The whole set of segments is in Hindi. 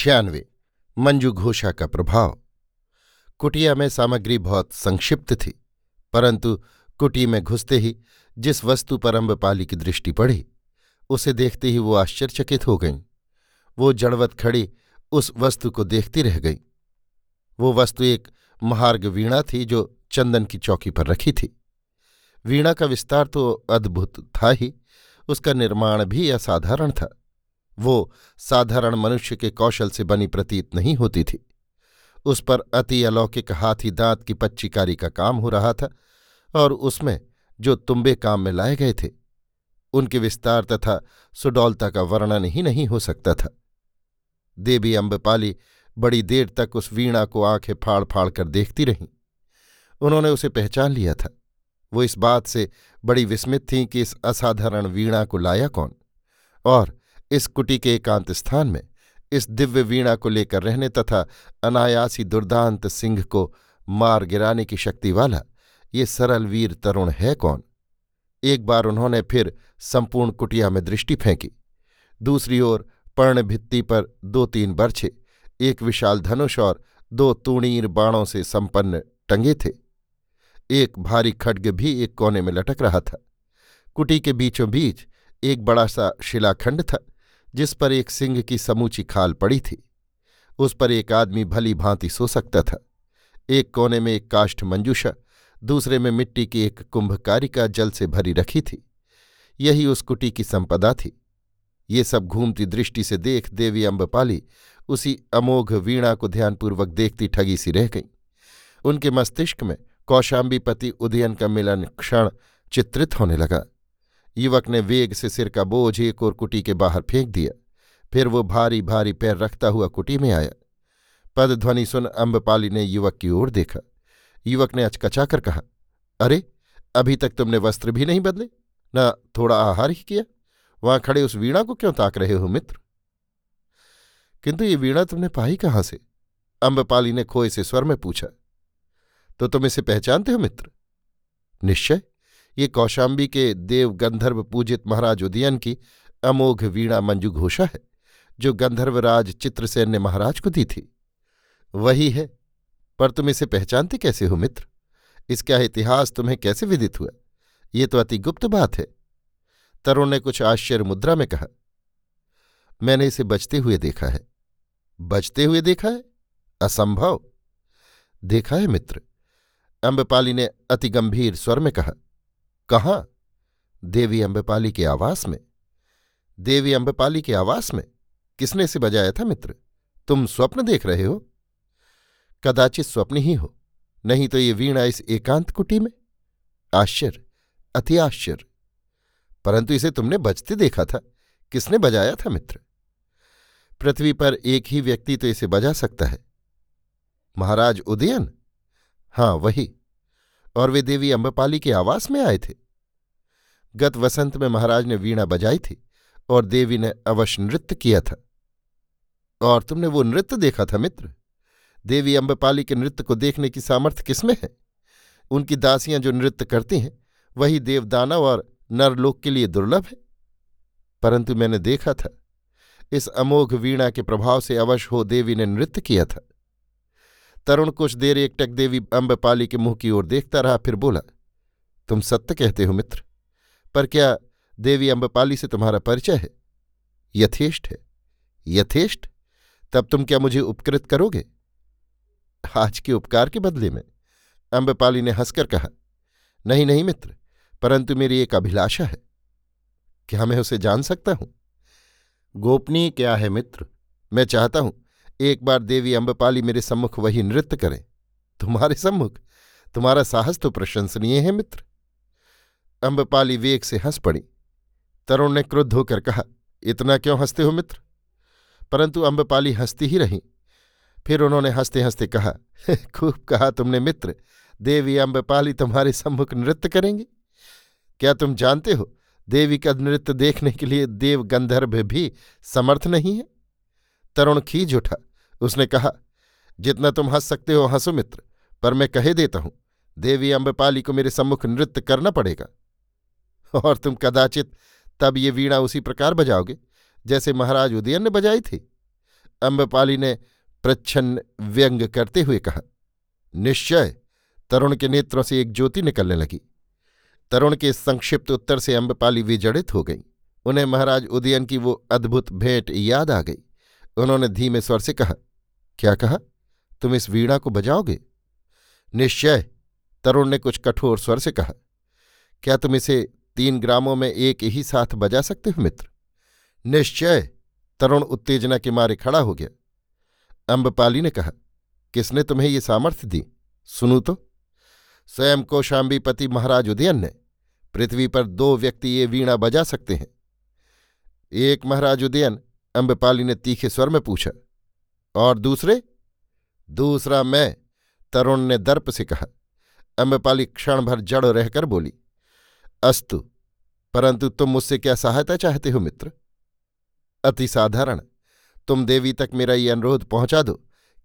छियानवे मंजू घोषा का प्रभाव। कुटिया में सामग्री बहुत संक्षिप्त थी, परंतु कुटी में घुसते ही जिस वस्तु पर अम्बपाली की दृष्टि पड़ी, उसे देखते ही वो आश्चर्यचकित हो गईं। वो जड़वत खड़ी उस वस्तु को देखती रह गई। वो वस्तु एक महार्ग वीणा थी जो चंदन की चौकी पर रखी थी। वीणा का विस्तार तो अद्भुत था ही, उसका निर्माण भी असाधारण था। वो साधारण मनुष्य के कौशल से बनी प्रतीत नहीं होती थी। उस पर अति अलौकिक हाथी दांत की पच्चीकारी का काम हो रहा था और उसमें जो तुम्बे काम में लाए गए थे, उनके विस्तार तथा सुडौलता का वर्णन ही नहीं हो सकता था। देवी अम्बपाली बड़ी देर तक उस वीणा को आँखें फाड़ फाड़ कर देखती रहीं। उन्होंने उसे पहचान लिया था। वो इस बात से बड़ी विस्मित थीं कि इस असाधारण वीणा को लाया कौन? और इस कुटी के एकांत स्थान में, इस दिव्य वीणा को लेकर रहने तथा अनायासी दुर्दांत सिंह को मार गिराने की शक्ति वाला ये सरल वीर तरुण है कौन? एक बार उन्होंने फिर संपूर्ण कुटिया में दृष्टि फेंकी। दूसरी ओर पर्ण भित्ति पर दो तीन बर्छे, एक विशाल धनुष और दो तूणीर बाणों से संपन्न टंगे थे। एक भारी खड्ग भी एक कोने में लटक रहा था। कुटी के बीचों बीच एक बड़ा सा शिलाखंड था। जिस पर एक सिंह की समूची खाल पड़ी थी, उस पर एक आदमी भली भांति सो सकता था। एक कोने में एक काष्ठ मंजूषा, दूसरे में मिट्टी की एक कुंभकारिका जल से भरी रखी थी। यही उस कुटी की संपदा थी। ये सब घूमती दृष्टि से देख देवी अम्बपाली उसी अमोघ वीणा को ध्यानपूर्वक देखती ठगी सी रह गई। उनके मस्तिष्क में कौशाम्बीपति उदयन का मिलन क्षण चित्रित होने लगा। युवक ने वेग से सिर का बोझ एक और कुटी के बाहर फेंक दिया। फिर वो भारी भारी पैर रखता हुआ कुटी में आया। पदध्वनि सुन अम्बपाली ने युवक की ओर देखा। युवक ने अचकचाकर कहा, अरे, अभी तक तुमने वस्त्र भी नहीं बदले? न थोड़ा आहार ही किया? वहाँ खड़े उस वीणा को क्यों ताक रहे हो मित्र? किंतु ये वीणा तुमने पाई कहाँ से? अम्बपाली ने खोए से स्वर में पूछा। तो तुम इसे पहचानते हो मित्र? निश्चय। ये कौशाम्बी के देव गंधर्व पूजित महाराज उदयन की अमोघ वीणा मंजू घोषा है, जो गंधर्वराज चित्रसेन ने महाराज को दी थी। वही है, पर तुम इसे पहचानते कैसे हो मित्र? इसका इतिहास तुम्हें कैसे विदित हुआ? ये तो अति गुप्त बात है। तरुण ने कुछ आश्चर्य मुद्रा में कहा, मैंने इसे बचते हुए देखा है। बचते हुए देखा है? असंभव। देखा है मित्र। अम्बपाली ने अति गंभीर स्वर में कहा कहाँ? देवी अम्बपाली के आवास में। देवी अम्बपाली के आवास में? किसने से बजाया था मित्र? तुम स्वप्न देख रहे हो। कदाचित स्वप्न ही हो, नहीं तो ये वीणा इस एकांत कुटी में। आश्चर्य, अति आश्चर्य। परंतु इसे तुमने बजते देखा था। किसने बजाया था मित्र? पृथ्वी पर एक ही व्यक्ति तो इसे बजा सकता है। महाराज उदयन? हाँ वही। और वे देवी अम्बपाली के आवास में आए थे। गत वसंत में महाराज ने वीणा बजाई थी और देवी ने अवश्य नृत्य किया था। और तुमने वो नृत्य देखा था मित्र? देवी अम्बपाली के नृत्य को देखने की सामर्थ्य किसमें है? उनकी दासियाँ जो नृत्य करती हैं, वही देवदानव और नरलोक के लिए दुर्लभ है। परंतु मैंने देखा था, इस अमोघ वीणा के प्रभाव से अवश्य हो देवी ने नृत्य किया था। तरुण कुछ देर एकटक देवी अम्बपाली के मुँह की ओर देखता रहा, फिर बोला, तुम सत्य कहते हो मित्र, पर क्या देवी अम्बपाली से तुम्हारा परिचय है? यथेष्ट है, यथेष्ट। तब तुम क्या मुझे उपकृत करोगे? आज के उपकार के बदले में अम्बपाली ने हंसकर कहा, नहीं नहीं मित्र, परंतु मेरी एक अभिलाषा है। क्या मैं उसे जान सकता हूँ? गोपनीय क्या है मित्र, मैं चाहता हूँ एक बार देवी अम्बपाली मेरे सम्मुख वही नृत्य करें। तुम्हारे सम्मुख? तुम्हारा साहस तो प्रशंसनीय है, मित्र। अम्बपाली वेग से हंस पड़ी। तरुण ने क्रुद्ध होकर कहा, इतना क्यों हँसते हो, मित्र? परंतु अम्बपाली हंसती ही रही। फिर उन्होंने हँसते हँसते कहा, खूब कहा तुमने, मित्र। देवी अम्बपाली तुम्हारे सम्मुख नृत्य करेंगे। क्या तुम जानते हो, देवी का नृत्य देखने के लिए देव गंधर्व भी समर्थ नहीं है? तरुण खीज उठा। उसने कहा, जितना तुम हंस सकते हो हंसो मित्र, पर मैं कहे देता हूँ, देवी अम्बपाली को मेरे सम्मुख नृत्य करना पड़ेगा। और तुम कदाचित तब ये वीणा उसी प्रकार बजाओगे, जैसे महाराज उदयन ने बजाई थी? अम्बपाली ने प्रच्छन्न व्यंग करते हुए कहा, निश्चय, तरुण के नेत्रों से एक ज्योति निकलने लगी। तरुण के संक्षिप्त उत्तर से अम्बपाली विजड़ित हो गई। उन्हें महाराज उदयन की वो अद्भुत भेंट याद आ गई। उन्होंने धीमे स्वर से कहा क्या कहा? तुम इस वीणा को बजाओगे? निश्चय, तरुण ने कुछ कठोर स्वर से कहा। क्या तुम इसे तीन ग्रामों में एक ही साथ बजा सकते हो, मित्र? निश्चय, तरुण उत्तेजना के मारे खड़ा हो गया। अम्बपाली ने कहा, किसने तुम्हें ये सामर्थ्य दी? सुनू तो। स्वयं कौशाम्बीपति महाराज उदयन ने, पृथ्वी पर दो व्यक्ति ये वीणा बजा सकते हैं। एक महाराज उदयन अम्बपाली ने तीखे स्वर में पूछा और दूसरे? दूसरा मैं, तरुण ने दर्प से कहा। अम्बपाली क्षण भर जड़ रहकर बोली, अस्तु, परंतु तुम मुझसे क्या सहायता चाहते हो मित्र? अति साधारण। तुम देवी तक मेरा ये अनुरोध पहुँचा दो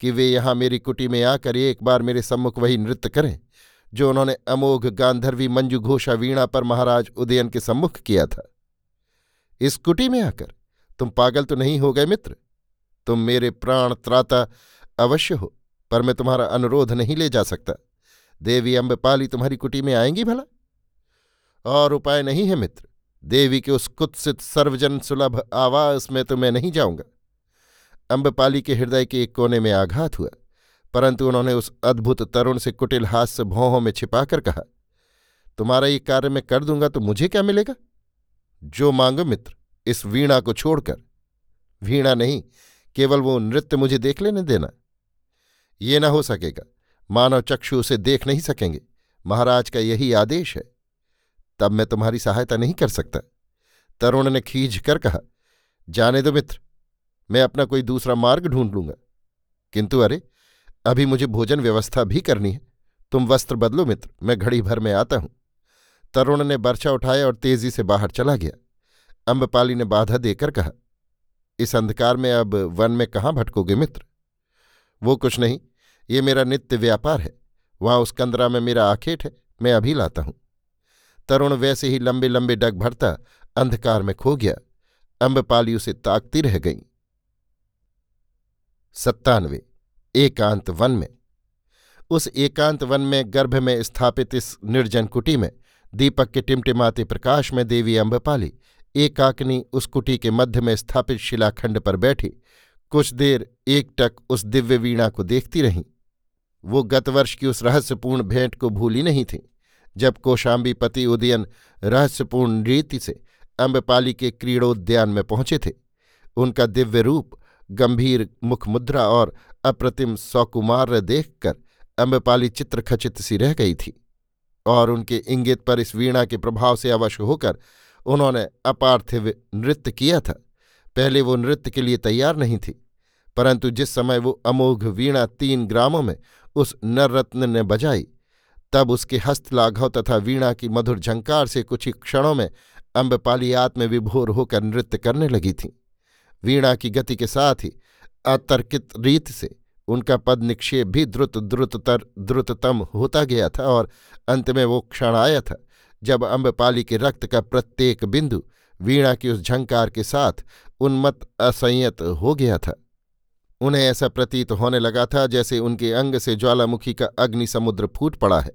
कि वे यहाँ मेरी कुटी में आकर एक बार मेरे सम्मुख वही नृत्य करें, जो उन्होंने अमोघ गांधर्वी मंजू घोषा वीणा पर महाराज उदयन के सम्मुख किया था। इस कुटी में आकर तुम पागल तो नहीं हो गए मित्र? तुम मेरे प्राण त्राता अवश्य हो, पर मैं तुम्हारा अनुरोध नहीं ले जा सकता। देवी अम्बपाली तुम्हारी कुटी में आएँगी भला? और उपाय नहीं है मित्र, देवी के उस कुत्सित सर्वजन सुलभ आवास में तो मैं नहीं जाऊँगा। अम्बपाली के हृदय के एक कोने में आघात हुआ, परंतु उन्होंने उस अद्भुत तरुण से कुटिल हास्य भौहों में छिपाकर कहा, तुम्हारा ये कार्य मैं कर दूँगा तो मुझे क्या मिलेगा? जो मांगो मित्र, इस वीणा को छोड़कर। वीणा नहीं केवल वो नृत्य मुझे देख लेने देना। ये न हो सकेगा। मानव चक्षु उसे देख नहीं सकेंगे। महाराज का यही आदेश है। तब मैं तुम्हारी सहायता नहीं कर सकता। तरुण ने खींच कर कहा, जाने दो मित्र, मैं अपना कोई दूसरा मार्ग ढूंढ लूँगा। किंतु अरे, अभी मुझे भोजन व्यवस्था भी करनी है। तुम वस्त्र बदलो मित्र, मैं घड़ी भर में आता हूँ। तरुण ने बर्छा उठाया और तेज़ी से बाहर चला गया। अम्बपाली ने बाधा देकर कहा इस अंधकार में अब वन में कहाँ भटकोगे मित्र? वो कुछ नहीं, ये मेरा नित्य व्यापार है, वहाँ उस कंदरा में मेरा आखेट है, मैं अभी लाता हूँ। तरुण वैसे ही लंबे लंबे डग भरता, अंधकार में खो गया अम्बपाली उसे ताकती रह गई। सत्तानवे, एकांत वन में। उस एकांत वन में गर्भ में स्थापित इस निर्जन कुटी में, दीपक के टिमटिमाते प्रकाश में देवी अम्बपाली एकाकनी उस कुटी के मध्य में स्थापित शिलाखंड पर बैठी, कुछ देर एकटक उस दिव्य वीणा को देखती रहीं। वो गतवर्ष की उस रहस्यपूर्ण भेंट को भूली नहीं थी, जब कोशाम्बी पति उदयन रहस्यपूर्ण रीति से अम्बपाली के क्रीड़ोद्यान में पहुँचे थे। उनका दिव्य रूप, गंभीर मुखमुद्रा और अप्रतिम सौकुमार देखकर अम्बपाली चित्रखचित सी रह गई थी और उनके इंगित पर इस वीणा के प्रभाव से अवश्य होकर उन्होंने अपार्थिव नृत्य किया था। पहले वो नृत्य के लिए तैयार नहीं थी, परंतु जिस समय वो अमोघ वीणा तीन ग्रामों में उस नररत्न ने बजाई, तब उसके हस्तलाघव तथा वीणा की मधुर झंकार से कुछ ही क्षणों में अम्बपाली आत्मविभोर होकर नृत्य करने लगी थी। वीणा की गति के साथ ही अतर्कित रीत से उनका पद निक्षेप भी द्रुत द्रुततर द्रुततम होता गया था और अंत में वो क्षण आया था जब अम्बपाली के रक्त का प्रत्येक बिंदु वीणा की उस झंकार के साथ उन्मत्त असंयत हो गया था। उन्हें ऐसा प्रतीत होने लगा था जैसे उनके अंग से ज्वालामुखी का अग्नि समुद्र फूट पड़ा है।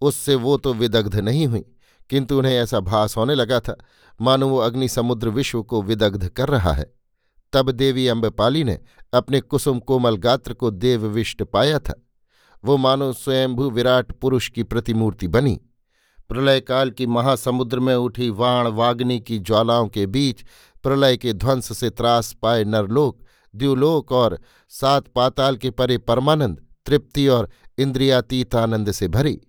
उससे वो तो विदग्ध नहीं हुई, किंतु उन्हें ऐसा भास होने लगा था, मानो वो अग्नि समुद्र विश्व को विदग्ध कर रहा है। तब देवी अम्बपाली ने अपने कुसुम कोमल गात्र को देवविष्ट पाया था। वो मानो स्वयंभू विराट पुरुष की प्रतिमूर्ति बनी। प्रलय काल की महासमुद्र में उठी वाण वाग्नि की ज्वालाओं के बीच प्रलय के ध्वंस से त्रास पाए नरलोक, द्युलोक और सात पाताल के परे परमानंद तृप्ति और इंद्रियातीत आनंद से भरी।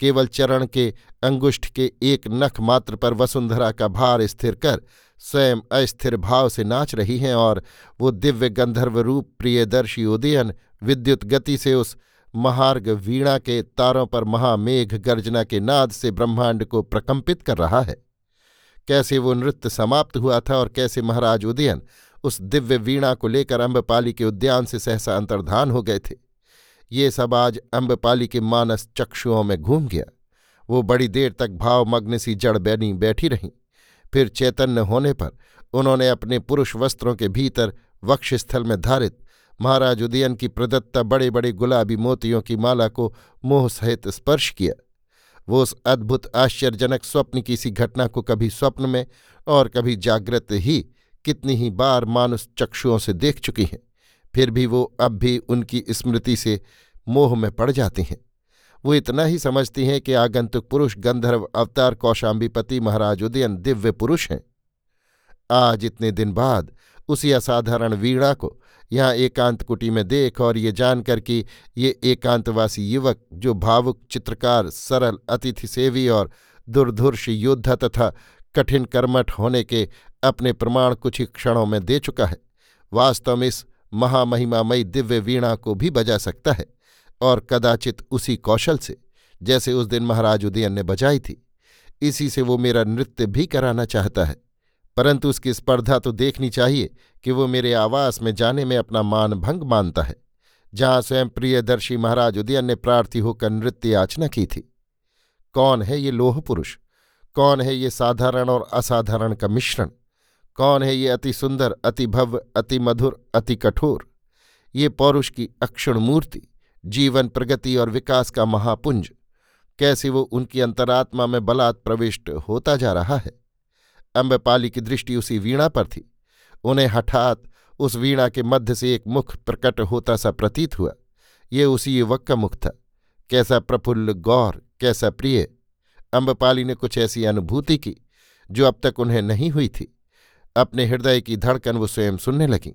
केवल चरण के अंगुष्ठ के एक नख मात्र पर वसुंधरा का भार स्थिर कर स्वयं अस्थिर भाव से नाच रही हैं और वो दिव्य गंधर्व रूप प्रियदर्शी उदयन विद्युत गति से उस महार्ग वीणा के तारों पर महामेघ गर्जना के नाद से ब्रह्मांड को प्रकंपित कर रहा है। कैसे वो नृत्य समाप्त हुआ था और कैसे महाराज उदयन उस दिव्य वीणा को लेकर अम्बपाली के उद्यान से सहसा अंतर्धान हो गए थे। ये सब आज अम्बपाली के मानस चक्षुओं में घूम गया। वो बड़ी देर तक भावमग्न सी जड़ बैनी बैठी रहीं। फिर चैतन्य होने पर उन्होंने अपने पुरुष वस्त्रों के भीतर वक्षस्थल में धारित महाराज उदयन की प्रदत्ता बड़े बड़े गुलाबी मोतियों की माला को मोह सहित स्पर्श किया। वो उस अद्भुत, आश्चर्यजनक स्वप्न की सी घटना को कभी स्वप्न में और कभी जागृत ही कितनी ही बार मानुष चक्षुओं से देख चुकी हैं। फिर भी वो अब भी उनकी स्मृति से मोह में पड़ जाती हैं। वो इतना ही समझती हैं कि आगंतुक पुरुष, गंधर्व, अवतार कौशाम्बीपति महाराज उदयन दिव्य पुरुष हैं। आज इतने दिन बाद उसी असाधारण वीणा को यहाँ एकांत कुटी में देख और ये जानकर कि ये एकांतवासी युवक, जो भावुक, चित्रकार, सरल, अतिथि सेवी और दुर्धुर्ष योद्धा तथा कठिन कर्मठ होने के अपने प्रमाण कुछ ही क्षणों में दे चुका है, वास्तव में इस महामहिमामयी दिव्य वीणा को भी बजा सकता है और कदाचित उसी कौशल से, जैसे उस दिन महाराज उदयन ने बजाई थी। इसी से वो मेरा नृत्य भी कराना चाहता है। परंतु उसकी स्पर्धा तो देखनी चाहिए कि वो मेरे आवास में जाने में अपना मान भंग मानता है। जहाँ स्वयं प्रियदर्शी महाराज उदयन ने प्रार्थी होकर नृत्य याचना की थी। कौन है ये लोह पुरुष? कौन है ये साधारण और असाधारण का मिश्रण? कौन है ये अति सुंदर, अति भव्य, अति मधुर, अति कठोर? ये पौरुष की अक्षुण मूर्ति, जीवन प्रगति और विकास का महापुंज, कैसे वो उनकी अंतरात्मा में बलात् प्रविष्ट होता जा रहा है? अम्बपाली की दृष्टि उसी वीणा पर थी। उन्हें हठात उस वीणा के मध्य से एक मुख प्रकट होता सा प्रतीत हुआ। ये उसी युवक का मुख था। कैसा प्रफुल्ल गौर, कैसा प्रिय। अम्बपाली ने कुछ ऐसी अनुभूति की, जो अब तक उन्हें नहीं हुई थी। अपने हृदय की धड़कन वो स्वयं सुनने लगीं।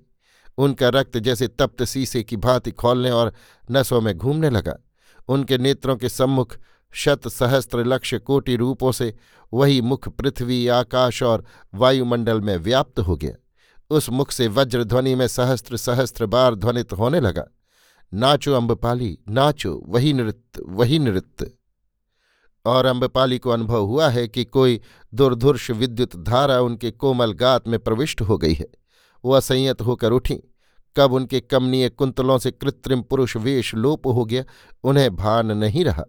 उनका रक्त जैसे तप्त शीशे की भांति खोलने और नसों में घूमने लगा। उनके नेत्रों के सम्मुख शत सहस्त्र लक्ष्य कोटि रूपों से वही मुख पृथ्वी, आकाश और वायुमंडल में व्याप्त हो गया। उस मुख से वज्रध्वनि में सहस्त्र सहस्त्र बार ध्वनित होने लगा। नाचो अम्बपाली नाचो, वही नृत्य वही नृत्य। और अम्बपाली को अनुभव हुआ है कि कोई दुर्धुर्ष विद्युत धारा उनके कोमल गात में प्रविष्ट हो गई है। वो असंयत होकर उठी। कब उनके कमनीय कुंतलों से कृत्रिम पुरुष वेश लोप हो गया, उन्हें भान नहीं रहा।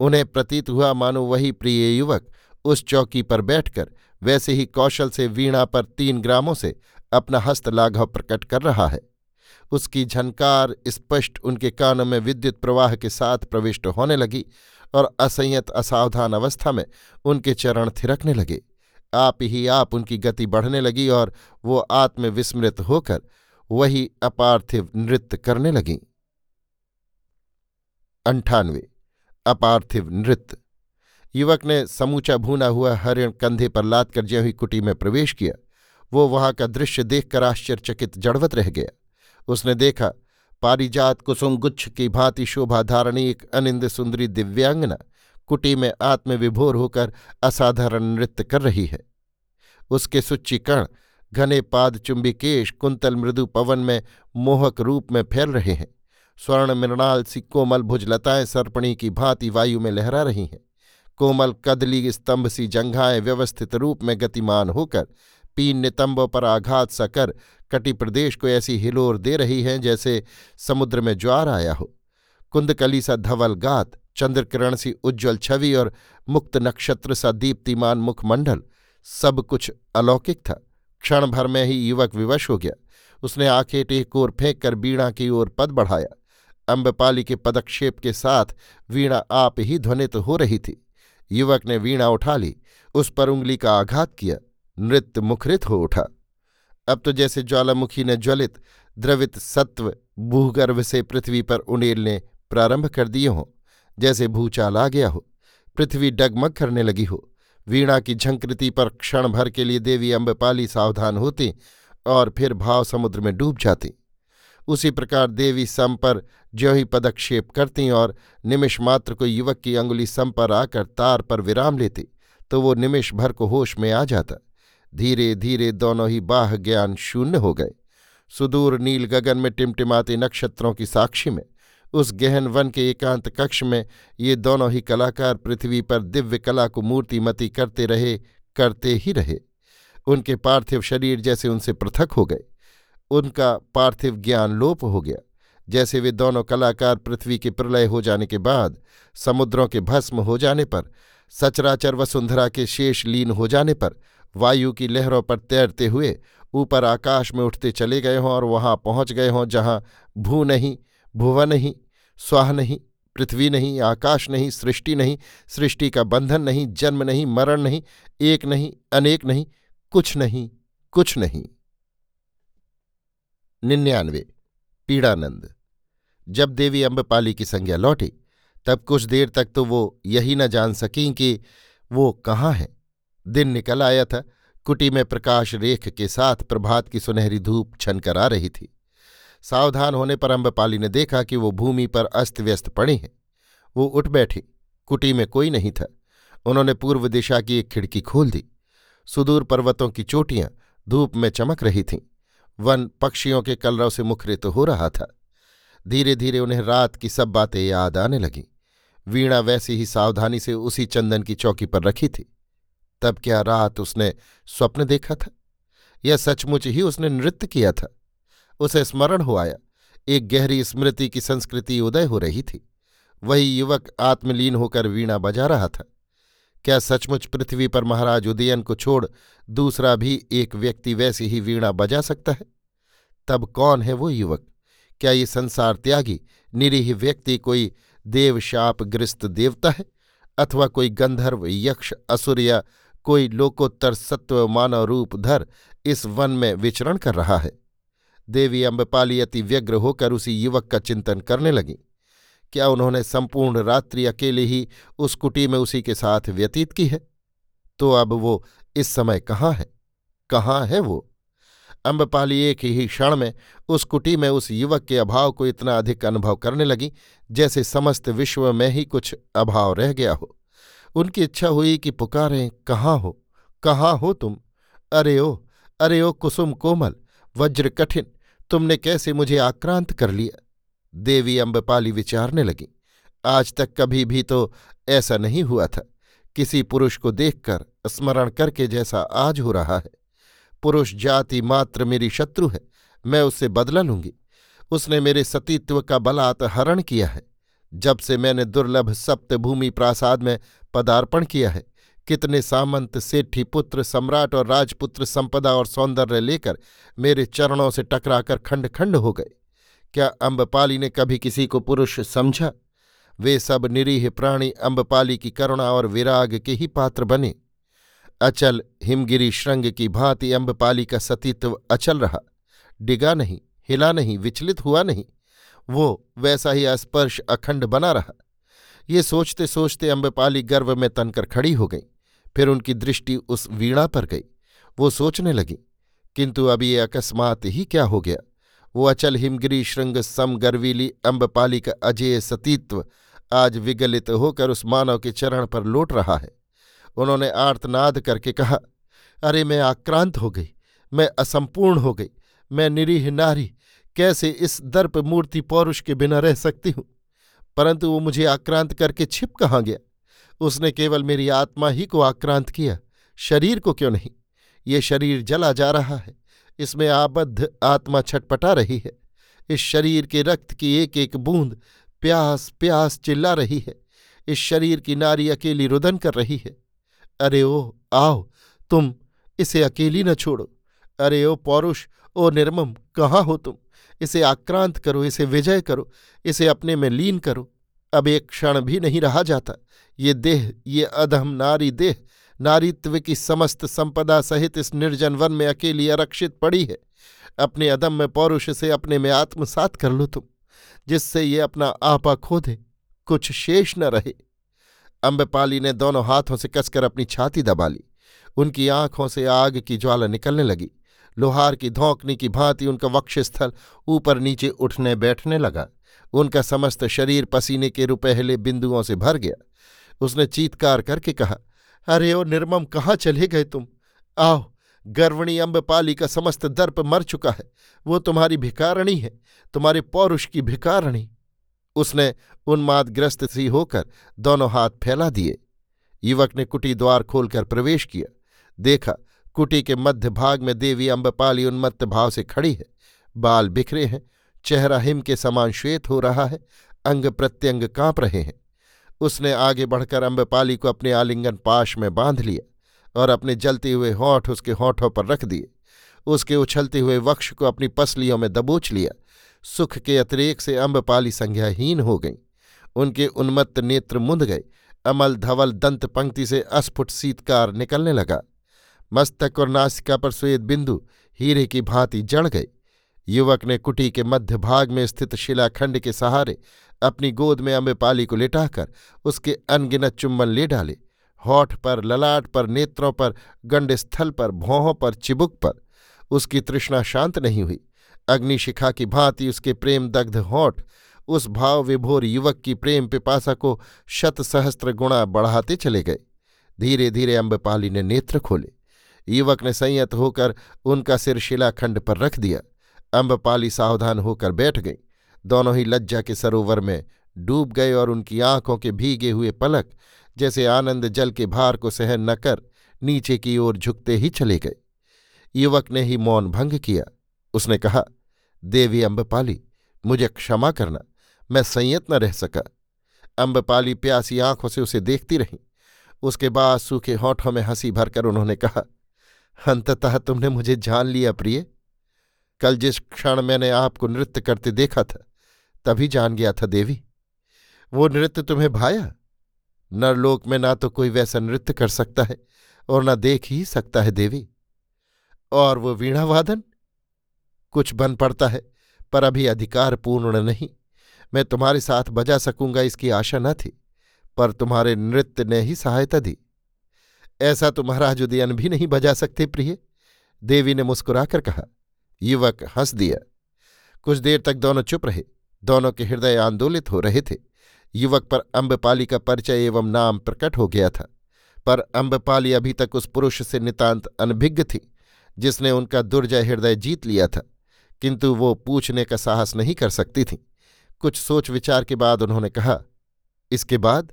उन्हें प्रतीत हुआ, मानो वही प्रिय युवक उस चौकी पर बैठकर वैसे ही कौशल से वीणा पर तीन ग्रामों से अपना हस्त लाघव प्रकट कर रहा है। उसकी झनकार स्पष्ट उनके कानों में विद्युत प्रवाह के साथ प्रविष्ट होने लगी और असंयत असावधान अवस्था में उनके चरण थिरकने लगे। आप ही आप उनकी गति बढ़ने लगी और वो आत्मविस्मृत होकर वही अपार्थिव नृत्य करने लगीं। अंठानवे अपार्थिव नृत्य। युवक ने समूचा भूना हुआ हरिण कंधे पर लाद कर ज्यों ही कुटी में प्रवेश किया। वो वहाँ का दृश्य देखकर आश्चर्यचकित जड़वत रह गया। उसने देखा, पारिजात कुसुम गुच्छ की भांति शोभा धारणी एक अनिंद सुंदरी दिव्यांगना कुटी में आत्मविभोर होकर असाधारण नृत्य कर रही है। उसके सुच्ची कण, घने पाद चुंबी केश कुंतल मृदु पवन में मोहक रूप में फैल रहे हैं। स्वर्ण मृणाल सी कोमल भुजलताएँ सर्पणी की भांति वायु में लहरा रही हैं। कोमल कदली स्तंभ सी जंघाएँ व्यवस्थित रूप में गतिमान होकर पीन नितंबों पर आघात सा कर कटी प्रदेश को ऐसी हिलोर दे रही हैं जैसे समुद्र में ज्वार आया हो। कुंदकली सा धवल गात, चंद्रकिरण सी उज्ज्वल छवि और मुक्त नक्षत्र सा दीप्तिमान मुखमंडल, सब कुछ अलौकिक था। क्षण भर में ही युवक विवश हो गया। उसने आँखें टेक ओर फेंक कर बीणा की ओर पद बढ़ाया। अम्बपाली के पदक्षेप के साथ वीणा आप ही ध्वनित हो रही थी। युवक ने वीणा उठा ली, उस पर उंगली का आघात किया, नृत्य मुखरित हो उठा। अब तो जैसे ज्वालामुखी ने ज्वलित, द्रवित सत्व भूगर्भ से पृथ्वी पर उड़ेलने प्रारंभ कर दिए हों, जैसे भूचाल आ गया हो, पृथ्वी डगमग करने लगी हो, वीणा की झंकृति पर क्षण भर के लिए देवी अम्बपाली सावधान होती और फिर भाव समुद्र में डूब जाती। उसी प्रकार देवी सम पर ज्यों ही पदक्षेप करती और निमिष मात्र को युवक की अंगुली सम पर आकर तार पर विराम लेती तो वो निमिष भर को होश में आ जाता। धीरे धीरे दोनों ही बाह ज्ञान शून्य हो गए। सुदूर नील गगन में टिमटिमाते नक्षत्रों की साक्षी में, उस गहन वन के एकांत कक्ष में ये दोनों ही कलाकार पृथ्वी पर दिव्य कला को मूर्तिमती करते रहे, करते ही रहे। उनके पार्थिव शरीर जैसे उनसे पृथक हो गए। उनका पार्थिव ज्ञान लोप हो गया। जैसे वे दोनों कलाकार पृथ्वी के प्रलय हो जाने के बाद समुद्रों के भस्म हो जाने पर, सचराचर वसुंधरा के शेष लीन हो जाने पर, वायु की लहरों पर तैरते हुए ऊपर आकाश में उठते चले गए हों और वहाँ पहुँच गए हों जहाँ भू नहीं भुव नहीं, स्वाह नहीं, पृथ्वी नहीं, आकाश नहीं, सृष्टि नहीं, सृष्टि का बंधन नहीं, जन्म नहीं, मरण नहीं, एक नहीं, अनेक नहीं, कुछ नहीं कुछ नहीं। निन्यानवे, पीड़ानंद। जब देवी अम्बपाली की संज्ञा लौटी, तब कुछ देर तक तो वो यही न जान सकी कि वो कहाँ है। दिन निकल आया था, कुटी में प्रकाश रेख के साथ प्रभात की सुनहरी धूप छनकर आ रही थी। सावधान होने पर अम्बपाली ने देखा कि वो भूमि पर अस्त व्यस्त पड़ी हैं। वो उठ बैठी, कुटी में कोई नहीं था। उन्होंने पूर्व दिशा की एक खिड़की खोल दी। सुदूर पर्वतों की चोटियाँ धूप में चमक रही थीं। वन पक्षियों के कलरव से मुखरित तो हो रहा था। धीरे धीरे उन्हें रात की सब बातें याद आने लगीं। वीणा वैसी ही सावधानी से उसी चंदन की चौकी पर रखी थी। तब क्या रात उसने स्वप्न देखा था? या सचमुच ही उसने नृत्य किया था? उसे स्मरण हो आया, एक गहरी स्मृति की संस्कृति उदय हो रही थी। वही युवक आत्मलीन होकर वीणा बजा रहा था। क्या सचमुच पृथ्वी पर महाराज उदयन को छोड़ दूसरा भी एक व्यक्ति वैसी ही वीणा बजा सकता है? तब कौन है वो युवक? क्या ये संसार त्यागी, निरीह व्यक्ति कोई देवशाप ग्रस्त देवता है? अथवा कोई गंधर्व, यक्ष, असुर या कोई लोकोत्तर सत्व मानव रूप धर इस वन में विचरण कर रहा है? देवी अम्बपाली अति व्यग्र होकर उसी युवक का चिंतन करने लगी। क्या उन्होंने संपूर्ण रात्रि अकेले ही उस कुटी में उसी के साथ व्यतीत की है? तो अब वो इस समय कहाँ है? कहाँ है वो? अम्बपाली एक ही क्षण में उस कुटी में उस युवक के अभाव को इतना अधिक अनुभव करने लगी, जैसे समस्त विश्व में ही कुछ अभाव रह गया हो। उनकी इच्छा हुई कि पुकारें, कहाँ हो? कहाँ हो तुम? अरे ओ अरे ओ कुसुम कोमल, वज्र कठिन, तुमने कैसे मुझे आक्रांत कर लिया? देवी अम्बपाली विचारने लगी। आज तक कभी भी तो ऐसा नहीं हुआ था। किसी पुरुष को देखकर, स्मरण करके जैसा आज हो रहा है। पुरुष जाति मात्र मेरी शत्रु है, मैं उससे बदला लूँगी। उसने मेरे सतीत्व का बलात् हरण किया है। जब से मैंने दुर्लभ सप्तभूमि प्रासाद में पदार्पण किया है, कितने सामंत सेठी पुत्र, सम्राट और राजपुत्र संपदा और सौंदर्य लेकर मेरे चरणों से टकराकर खंड खंड हो गए। क्या अम्बपाली ने कभी किसी को पुरुष समझा? वे सब निरीह प्राणी अम्बपाली की करुणा और विराग के ही पात्र बने। अचल हिमगिरी श्रृंग की भांति अम्बपाली का सतीत्व अचल रहा। डिगा नहीं, हिला नहीं, विचलित हुआ नहीं। वो वैसा ही अस्पर्श अखंड बना रहा। ये सोचते सोचते अम्बपाली गर्व में तनकर खड़ी हो गई। फिर उनकी दृष्टि उस वीणा पर गई। वो सोचने लगी, किंतु अब ये अकस्मात ही क्या हो गया? वो अचल हिमगिरी श्रृंग सम गर्वीली अम्बपाली का अजय सतीत्व। आज विगलित होकर उस मानव के चरण पर लौट रहा है। उन्होंने आर्तनाद करके कहा, अरे, मैं आक्रांत हो गई, मैं असंपूर्ण हो गई, मैं निरीह नारी, कैसे इस दर्प मूर्ति पौरुष के बिना रह सकती हूँ? परंतु वो मुझे आक्रांत करके छिप कहाँ गया? उसने केवल मेरी आत्मा ही को आक्रांत किया, शरीर को क्यों नहीं? ये शरीर जला जा रहा है। इसमें आबद्ध आत्मा छटपटा रही है। इस शरीर के रक्त की एक एक बूंद प्यास प्यास चिल्ला रही है। इस शरीर की नारी अकेली रुदन कर रही है। अरे ओ आओ, तुम इसे अकेली न छोड़ो। अरे ओ पौरुष ओ निर्मम, कहाँ हो तुम? इसे आक्रांत करो, इसे विजय करो, इसे अपने में लीन करो। अब एक क्षण भी नहीं रहा जाता। ये देह, ये अधम नारी देह नारीत्व की समस्त संपदा सहित इस निर्जन वन में अकेली आरक्षित पड़ी है। अपने अदम में पौरुष से अपने में आत्मसात कर लो तुम, जिससे ये अपना आपा खो दे कुछ शेष न रहे। अम्बपाली ने दोनों हाथों से कसकर अपनी छाती दबा ली। उनकी आँखों से आग की ज्वाला निकलने लगी। लोहार की धौंकनी की भांति उनका वक्षस्थल ऊपर नीचे उठने बैठने लगा। उनका समस्त शरीर पसीने के रुपहले बिंदुओं से भर गया। उसने चीतकार करके कहा अरे ओ निर्मम, कहाँ चले गए तुम? आओ, गर्वणी अम्बपाली का समस्त दर्प मर चुका है। वो तुम्हारी भिकारणी है, तुम्हारे पौरुष की भिकारणी उसने उन्मादग्रस्त सी होकर दोनों हाथ फैला दिए। युवक ने कुटी द्वार खोलकर प्रवेश किया। देखा, कुटी के मध्य भाग में देवी अम्बपाली उन्मत्त भाव से खड़ी है। बाल बिखरे हैं, चेहरा हिम के समान श्वेत हो रहा है, अंग प्रत्यंग काँप रहे हैं। उसने आगे बढ़कर अम्बपाली को अपने आलिंगन पाश में बाँध लिया और अपने जलते हुए होठ उसके होठों पर रख दिए। उसके उछलते हुए वक्ष को अपनी पसलियों में दबोच लिया। सुख के अतिरेक से अम्बपाली संज्ञाहीन हो गई। उनके उन्मत्त नेत्र मुंद गए। अमल धवल दंत पंक्ति से अस्फुट शीतकार निकलने लगा। मस्तक और नासिका पर श्वेत बिंदु, हीरे की भांति जड़ गए युवक ने कुटी के मध्य भाग में स्थित शिलाखंड के सहारे अपनी गोद में अम्बेपाली को लिटाकर उसके अनगिनत चुम्बन ले डाले। होठ पर, ललाट पर, नेत्रों पर गंडस्थल पर, भौहों पर, चिबुक पर उसकी तृष्णा शांत नहीं हुई। अग्निशिखा की भांति उसके प्रेम दग्ध होठ, उस भाव विभोर युवक की प्रेम पिपासा को शत सहस्त्र गुणा बढ़ाते चले गए। धीरे धीरे अम्बपाली ने नेत्र खोले। युवक ने संयत होकर उनका सिर शिलाखंड पर रख दिया। अम्बपाली सावधान होकर बैठ गई। दोनों ही लज्जा के सरोवर में डूब गए और उनकी आँखों के भीगे हुए पलक जैसे आनंद जल के भार को सहन न कर नीचे की ओर झुकते ही चले गए। युवक ने ही मौन भंग किया। उसने कहा, देवी अम्बपाली मुझे क्षमा करना, मैं संयत न रह सका। अम्बपाली प्यासी आँखों से उसे देखती रही। उसके बाद सूखे होठों में हँसी भरकर उन्होंने कहा, अंततः तुमने मुझे जान लिया प्रिय। कल जिस क्षण मैंने आपको नृत्य करते देखा था तभी जान गया था देवी। वो नृत्य तुम्हें भाया? नरलोक में ना तो कोई वैसा नृत्य कर सकता है, और ना देख ही सकता है देवी। और वो वीणावादन? कुछ बन पड़ता है, पर अभी अधिकार पूर्ण नहीं। मैं तुम्हारे साथ बजा सकूँगा, इसकी आशा न थी, पर तुम्हारे नृत्य ने ही सहायता दी। ऐसा तो महाराज उदयन भी नहीं बजा सकते प्रिय। देवी ने मुस्कुराकर कहा, युवक हंस दिया। कुछ देर तक दोनों चुप रहे। दोनों के हृदय आंदोलित हो रहे थे। युवक पर अम्बपाली का परिचय एवं नाम प्रकट हो गया था। पर अम्बपाली अभी तक उस पुरुष से नितांत अनभिज्ञ थी, जिसने उनका दुर्जय हृदय जीत लिया था। किंतु वो पूछने का साहस नहीं कर सकती थी। कुछ सोच विचार के बाद उन्होंने कहा, इसके बाद?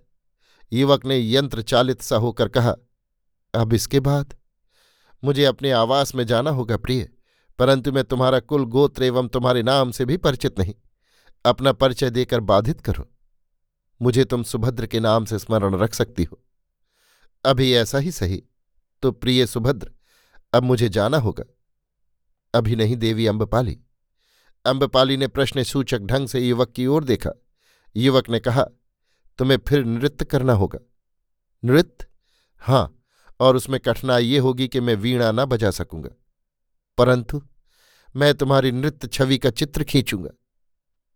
युवक ने यंत्र चालित सा होकर कहा, अब इसके बाद? मुझे अपने आवास में जाना होगा प्रिय, परंतु मैं तुम्हारा कुल गोत्र एवं तुम्हारे नाम से भी परिचित नहीं। अपना परिचय देकर बाधित करो। मुझे तुम सुभद्र के नाम से स्मरण रख सकती हो। अभी ऐसा ही सही। तो प्रिय सुभद्र, अब मुझे जाना होगा। अभी नहीं देवी अम्बपाली अम्बपाली ने प्रश्न सूचक ढंग से युवक की ओर देखा। युवक ने कहा, तुम्हें फिर नृत्य करना होगा। नृत्य? हाँ और उसमें कठिनाई ये होगी कि मैं वीणा न बजा सकूँगा। परंतु मैं तुम्हारी नृत्य छवि का चित्र खींचूँगा।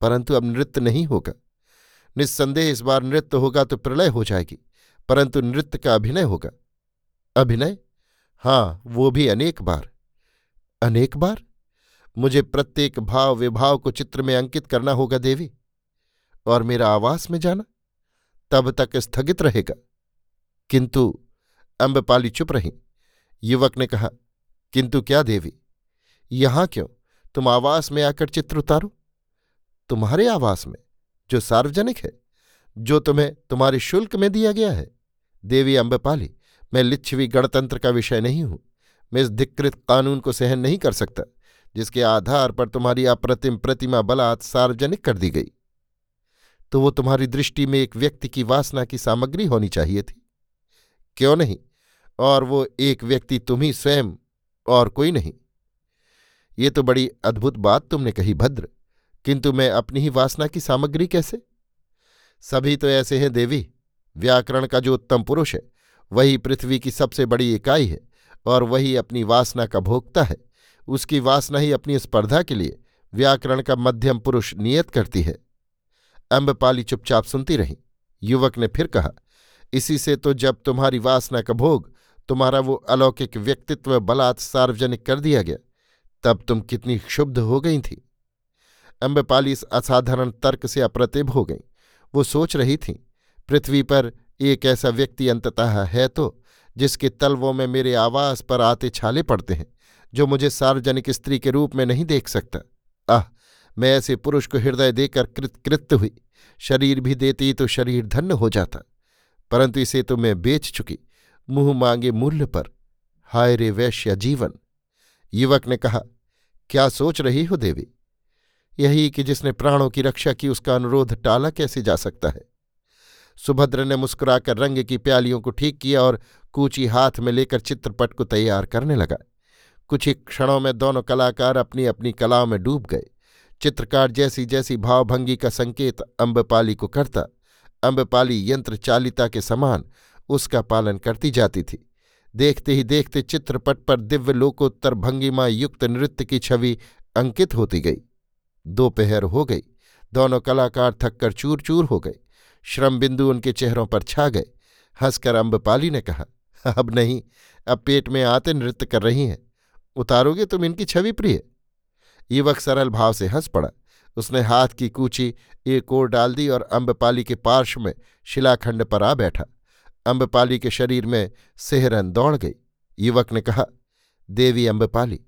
परंतु अब नृत्य नहीं होगा। निस्संदेह इस बार नृत्य होगा तो प्रलय हो जाएगी, परंतु नृत्य का अभिनय होगा। अभिनय? हाँ वो भी अनेक बार। अनेक बार? मुझे प्रत्येक भाव विभाव को चित्र में अंकित करना होगा देवी, और मेरा आवास में जाना तब तक स्थगित रहेगा। किंतु अम्बपाली चुप रही। युवक ने कहा, किंतु क्या देवी, यहाँ क्यों? तुम आवास में आकर चित्र उतारो। तुम्हारे आवास में, जो सार्वजनिक है, जो तुम्हें तुम्हारे शुल्क में दिया गया है। देवी अम्बपाली मैं लिच्छवी गणतंत्र का विषय नहीं हूँ। मैं इस धिकृत कानून को सहन नहीं कर सकता, जिसके आधार पर तुम्हारी अप्रतिम प्रतिमा बलात् सार्वजनिक कर दी गई। तो वो तुम्हारी दृष्टि में एक व्यक्ति की वासना की सामग्री होनी चाहिए थी। क्यों नहीं? और वो एक व्यक्ति तुम ही स्वयं और कोई नहीं। ये तो बड़ी अद्भुत बात तुमने कही, भद्र। किंतु मैं अपनी ही वासना की सामग्री कैसे? सभी तो ऐसे हैं, देवी। व्याकरण का जो उत्तम पुरुष है, वही पृथ्वी की सबसे बड़ी इकाई है और वही अपनी वासना का भोगता है। उसकी वासना ही अपनी स्पर्धा के लिए व्याकरण का मध्यम पुरुष नियत करती है। अम्बपाली चुपचाप सुनती रही। युवक ने फिर कहा, इसी से तो जब तुम्हारी वासना का भोग, तुम्हारा वो अलौकिक व्यक्तित्व बलात् सार्वजनिक कर दिया गया, तब तुम कितनी क्षुब्ध हो गई थी। अम्बपाली इस असाधारण तर्क से अप्रतिभ हो गई। वो सोच रही थी, पृथ्वी पर एक ऐसा व्यक्ति अंततः है तो जिसके तलवों में मेरे आवास पर आते छाले पड़ते हैं, जो मुझे सार्वजनिक स्त्री के रूप में नहीं देख सकता। आह, मैं ऐसे पुरुष को हृदय देकर कृतकृत्य हुई। शरीर भी देती तो शरीर धन्य हो जाता। परंतु इसे तो मैं बेच चुकी, मुँह मांगे मूल्य पर। हाय रे वैश्य जीवन! युवक ने कहा, क्या सोच रही हो देवी? यही कि जिसने प्राणों की रक्षा की उसका अनुरोध टाला कैसे जा सकता है? सुभद्र ने मुस्कुराकर रंग की प्यालियों को ठीक किया और कूची हाथ में लेकर चित्रपट को तैयार करने लगा। कुछ ही क्षणों में दोनों कलाकार अपनी अपनी कलाओं में डूब गए। चित्रकार जैसी जैसी भावभंगी का संकेत अम्बपाली को करता अम्बपाली यंत्र चालिता के समान उसका पालन करती जाती थी। देखते ही देखते चित्रपट पर दिव्य लोकोत्तर भंगिमा युक्त नृत्य की छवि अंकित होती गई। दोपहर हो गई। दोनों कलाकार थककर चूर चूर हो गए। श्रम बिंदु उनके चेहरों पर छा गए। हंसकर अम्बपाली ने कहा, अब नहीं, अब पेट में आते नृत्य कर रही हैं। उतारोगे तुम इनकी छवि प्रिय? युवक सरल भाव से हंस पड़ा। उसने हाथ की कूची एक ओर डाल दी और अम्बपाली के पार्श्व में शिलाखंड पर आ बैठा। अम्बपाली के शरीर में सेहरन दौड़ गई। युवक ने कहा, देवी अम्बपाली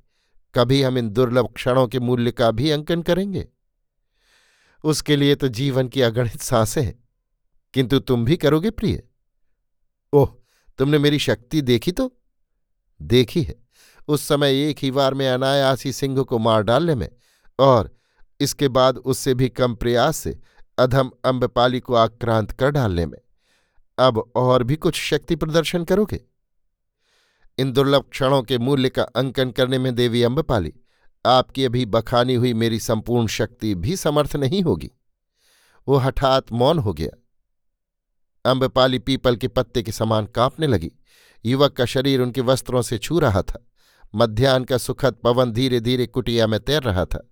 कभी हम इन दुर्लभ क्षणों के मूल्य का भी अंकन करेंगे। उसके लिए तो जीवन की अगणित साँसें हैं, किंतु तुम भी करोगे प्रिय। ओह, तुमने मेरी शक्ति देखी तो? देखी है। उस समय एक ही बार में अनायासी सिंह को मार डालने में, और इसके बाद उससे भी कम प्रयास से अधम अम्बपाली को आक्रांत कर डालने में। अब और भी कुछ शक्ति प्रदर्शन करोगे? इन दुर्लभ क्षणों के मूल्य का अंकन करने में देवी अम्बपाली, आपकी अभी बखानी हुई मेरी संपूर्ण शक्ति भी समर्थ नहीं होगी। वो हठात मौन हो गया। अम्बपाली पीपल के पत्ते के समान कांपने लगी। युवक का शरीर उनके वस्त्रों से छू रहा था। मध्यान्ह का सुखद पवन धीरे धीरे कुटिया में तैर रहा था।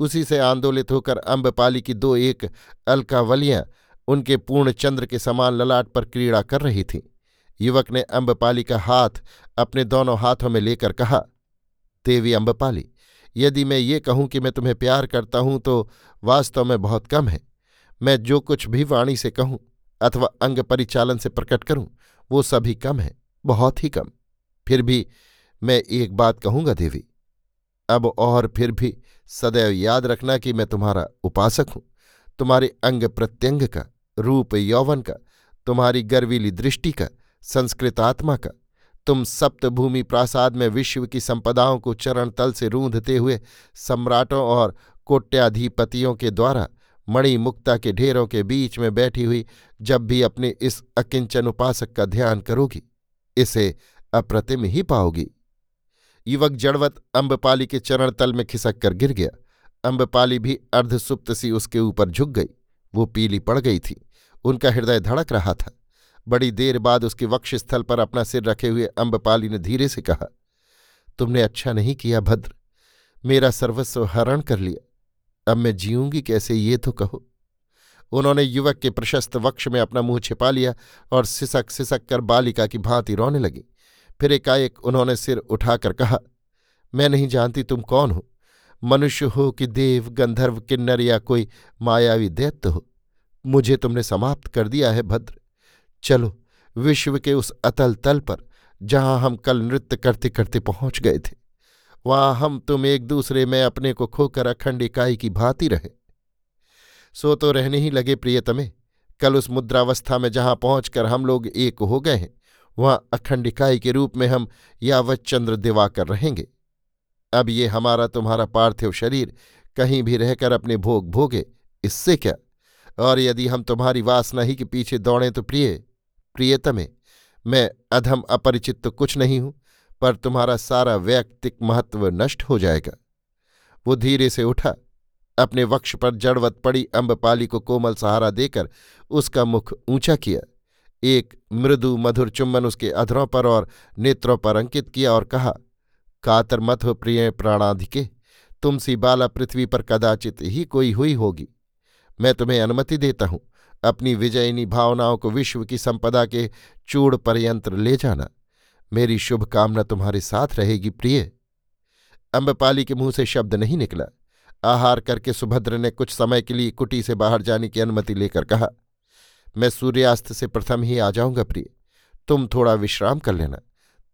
उसी से आंदोलित होकर अम्बपाली की दो एक अलकावलियाँ उनके पूर्ण चंद्र के समान ललाट पर क्रीड़ा कर रही थीं। युवक ने अम्बपाली का हाथ अपने दोनों हाथों में लेकर कहा, देवी अम्बपाली, यदि मैं ये कहूँ कि मैं तुम्हें प्यार करता हूँ तो वास्तव में बहुत कम है। मैं जो कुछ भी वाणी से कहूँ अथवा अंग परिचालन से प्रकट करूँ, वो सभी कम है, बहुत ही कम। फिर भी मैं एक बात कहूँगा देवी, अब और फिर भी सदैव याद रखना कि मैं तुम्हारा उपासक हूँ। तुम्हारे अंग प्रत्यंग का, रूप यौवन का, तुम्हारी गर्वीली दृष्टि का, संस्कृत आत्मा का तुम सप्तभूमि प्रासाद में विश्व की संपदाओं को चरण तल से रूंधते हुए सम्राटों और कोट्याधिपतियों के द्वारा मणि मुक्ता के ढेरों के बीच में बैठी हुई जब भी अपने इस अकिंचन उपासक का ध्यान करोगी, इसे अप्रतिम ही पाओगी। युवक जड़वत अम्बपाली के चरण तल में खिसक कर गिर गया। अम्बपाली भी अर्धसुप्त सी उसके ऊपर झुक गई। वो पीली पड़ गई थी। उनका हृदय धड़क रहा था। बड़ी देर बाद उसके वक्षस्थल पर अपना सिर रखे हुए अम्बपाली ने धीरे से कहा, तुमने अच्छा नहीं किया भद्र। मेरा सर्वस्व हरण कर लिया। अब मैं जीऊँगी कैसे ये तो कहो? उन्होंने युवक के प्रशस्त वक्ष में अपना मुँह छिपा लिया और सिसक सिसक कर बालिका की भांति रोने लगी। फिर एकाएक उन्होंने सिर उठाकर कहा, मैं नहीं जानती तुम कौन हो। मनुष्य हो कि देव, गंधर्व, किन्नर या कोई मायावी दैत्य हो। मुझे तुमने समाप्त कर दिया है भद्र। चलो, विश्व के उस अतल तल पर, जहाँ हम कल नृत्य करते करते पहुँच गए थे, वहाँ हम तुम एक दूसरे में अपने को खोकर अखंड इकाई की भांति रहे। सो तो रहने ही लगे प्रियतमे, कल उस मुद्रावस्था में जहाँ पहुंचकर हम लोग एक हो गए हैं, वहाँ अखंड इकाई के रूप में हम यावत चंद्र दिवाकर रहेंगे। अब ये हमारा तुम्हारा पार्थिव शरीर कहीं भी रहकर अपने भोग भोगे, इससे क्या? और यदि हम तुम्हारी वासना ही के पीछे दौड़ें तो प्रिय प्रियतमे मैं। अधम अपरिचित तो कुछ नहीं हूँ, पर तुम्हारा सारा वैयक्तिक महत्व नष्ट हो जाएगा। वो धीरे से उठा, अपने वक्ष पर जड़वत पड़ी अम्बपाली को कोमल सहारा देकर उसका मुख ऊँचा किया। एक मृदु मधुर चुम्बन उसके अधरों पर और नेत्रों पर अंकित किया और कहा, कातर मत हो प्रिय प्राणाधिके, तुमसी बाला पृथ्वी पर कदाचित ही कोई हुई होगी। मैं तुम्हें अनुमति देता हूँ। अपनी विजयिनी भावनाओं को विश्व की संपदा के चूड़ पर्यंत्र ले जाना। मेरी शुभकामना तुम्हारे साथ रहेगी, प्रिय। अम्बपाली के मुँह से शब्द नहीं निकला। आहार करके सुभद्र ने कुछ समय के लिए कुटी से बाहर जाने की अनुमति लेकर कहा, मैं सूर्यास्त से प्रथम ही आ जाऊँगा, प्रिय। तुम थोड़ा विश्राम कर लेना।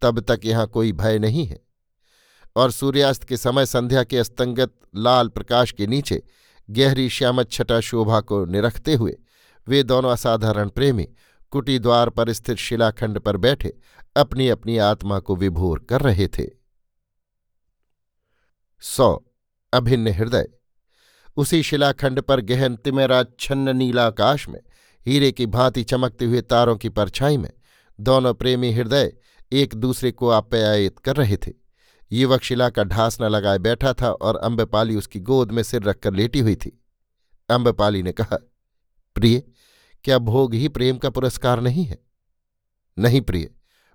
तब तक यहाँ कोई भय नहीं है। और सूर्यास्त के समय संध्या के अस्तंगत लाल प्रकाश के नीचे गहरी श्यामत छटा शोभा को निरखते हुए वे दोनों असाधारण प्रेमी कुटी द्वार पर स्थित शिलाखंड पर बैठे अपनी अपनी आत्मा को विभोर कर रहे थे। सौ, अभिन्न हृदय। उसी शिलाखंड पर गहन तिमेराच्छन्न नीलाकाश में, हीरे की भांति चमकते हुए तारों की परछाई में, दोनों प्रेमी हृदय एक दूसरे को आप्यायित कर रहे थे। युवक शिला का ढास न लगाए बैठा था और अम्बपाली उसकी गोद में सिर रखकर लेटी हुई थी। अम्बपाली ने कहा, प्रिय क्या भोग ही प्रेम का पुरस्कार नहीं है? नहीं प्रिय,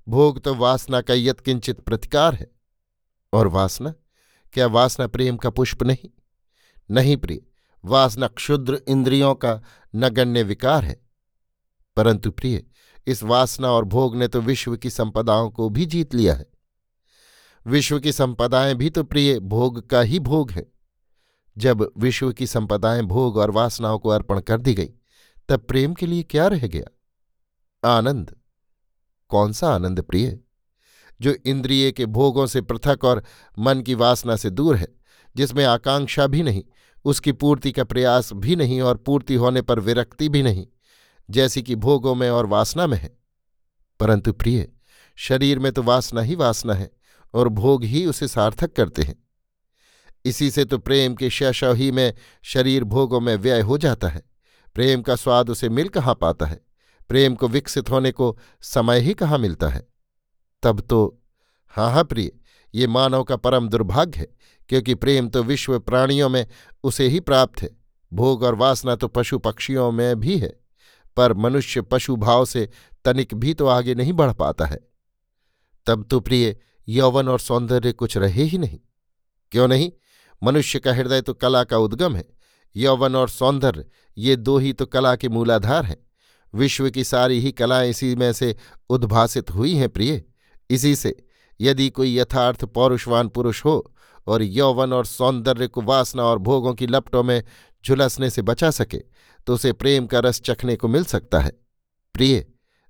भोग तो वासना का यत किंचित प्रतिकार है। और वासना? क्या वासना प्रेम का पुष्प नहीं? नहीं प्रिय, वासना क्षुद्र इंद्रियों का नगण्य विकार है। परंतु प्रिय, इस वासना और भोग ने तो विश्व की संपदाओं को भी जीत लिया है। विश्व की संपदाएँ भी तो प्रिय, भोग का ही भोग है। जब विश्व की संपदाएँ भोग और वासनाओं को अर्पण कर दी गई तब प्रेम के लिए क्या रह गया? आनंद। कौन सा आनंद प्रिय? जो इंद्रिय के भोगों से पृथक और मन की वासना से दूर है, जिसमें आकांक्षा भी नहीं, उसकी पूर्ति का प्रयास भी नहीं और पूर्ति होने पर विरक्ति भी नहीं, जैसी कि भोगों में और वासना में है। परंतु प्रिय, शरीर में तो वासना ही वासना है और भोग ही उसे सार्थक करते हैं। इसी से तो प्रेम के शैशव ही में शरीर भोगों में व्यय हो जाता है। प्रेम का स्वाद उसे मिल कहाँ पाता है? प्रेम को विकसित होने को समय ही कहाँ मिलता है? तब तो हाँ हाँ प्रिय, ये मानव का परम दुर्भाग्य है, क्योंकि प्रेम तो विश्व प्राणियों में उसे ही प्राप्त है। भोग और वासना तो पशु पक्षियों में भी है, पर मनुष्य पशु भाव से तनिक भी तो आगे नहीं बढ़ पाता है। तब तो प्रिय, यौवन और सौंदर्य कुछ रहे ही नहीं। क्यों नहीं? मनुष्य का हृदय तो कला का उद्गम है यौवन और सौंदर्य, ये दो ही तो कला के मूलाधार हैं। विश्व की सारी ही कलाएँ इसी में से उद्भासित हुई हैं प्रिय। इसी से, यदि कोई यथार्थ पौरुषवान पुरुष हो और यौवन और सौंदर्य को वासना और भोगों की लपटों में झुलसने से बचा सके तो उसे प्रेम का रस चखने को मिल सकता है। प्रिय,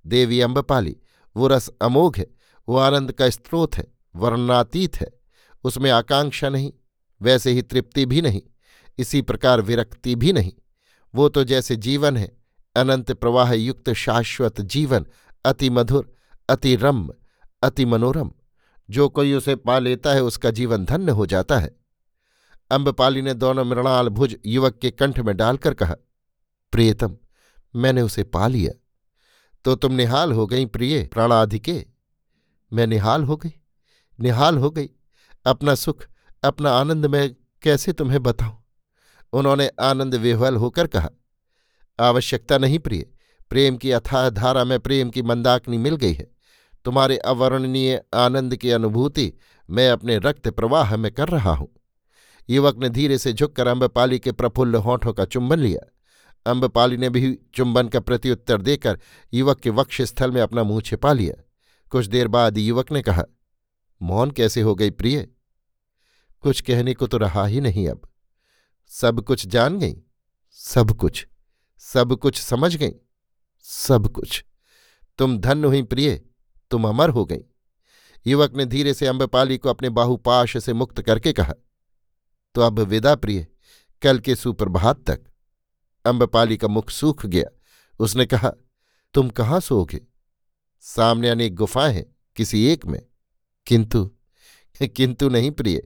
देवी अम्बपाली वो रस अमोघ है, वो आनंद का स्रोत है, वर्णातीत है, उसमें आकांक्षा नहीं, वैसे ही तृप्ति भी नहीं। इसी प्रकार विरक्ति भी नहीं। वो तो जैसे जीवन है, अनंत प्रवाह युक्त शाश्वत जीवन, अति मधुर, अति रम्य, अति मनोरम। जो कोई उसे पा लेता है, उसका जीवन धन्य हो जाता है। अम्बपाली ने दोनों मृणाल भुज युवक के कंठ में डालकर कहा, प्रियतम, मैंने उसे पा लिया। तो तुम निहाल हो गई प्रिय प्राणाधिके। मैं निहाल हो गई, निहाल हो गई। अपना सुख, अपना आनंद मैं कैसे तुम्हें बताऊँ? उन्होंने आनंद विह्वल होकर कहा, आवश्यकता नहीं प्रिय, प्रेम की अथाह धारा में प्रेम की मंदाकनी मिल गई है। तुम्हारे अवर्णनीय आनंद की अनुभूति मैं अपने रक्त प्रवाह में कर रहा हूँ। युवक ने धीरे से झुककर अम्बपाली के प्रफुल्ल होठों का चुंबन लिया। अम्बपाली ने भी चुंबन का प्रत्युत्तर देकर युवक के वक्ष स्थल में अपना मुँह छिपा लिया। कुछ देर बाद युवक ने कहा, मौन कैसे हो गई प्रिय? कुछ कहने को तो रहा ही नहीं अब। सब कुछ जान गई, सब कुछ सब कुछ समझ गई, सब कुछ। तुम धन्य हुई प्रिय, तुम अमर हो गई। युवक ने धीरे से अम्बपाली को अपने बाहुपाश से मुक्त करके कहा तो अब विदा प्रिय, कल के सुप्रभात तक। अम्बपाली का मुख सूख गया। उसने कहा, तुम कहाँ सोओगे? सामने अनेक गुफाएँ हैं किसी एक में। किंतु किंतु नहीं प्रिय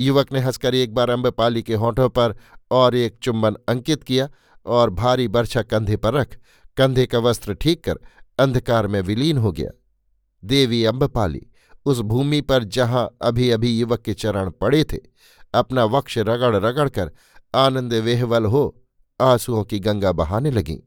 युवक ने हंसकर एक बार अम्बपाली के होठों पर और एक चुंबन अंकित किया और भारी बर्छा कंधे पर रख, कंधे का वस्त्र ठीक कर, अंधकार में विलीन हो गया। देवी अम्बपाली, उस भूमि पर जहाँ अभी अभी युवक के चरण पड़े थे, अपना वक्ष रगड़ रगड़ कर आनंद वेहवल हो आंसुओं की गंगा बहाने लगीं।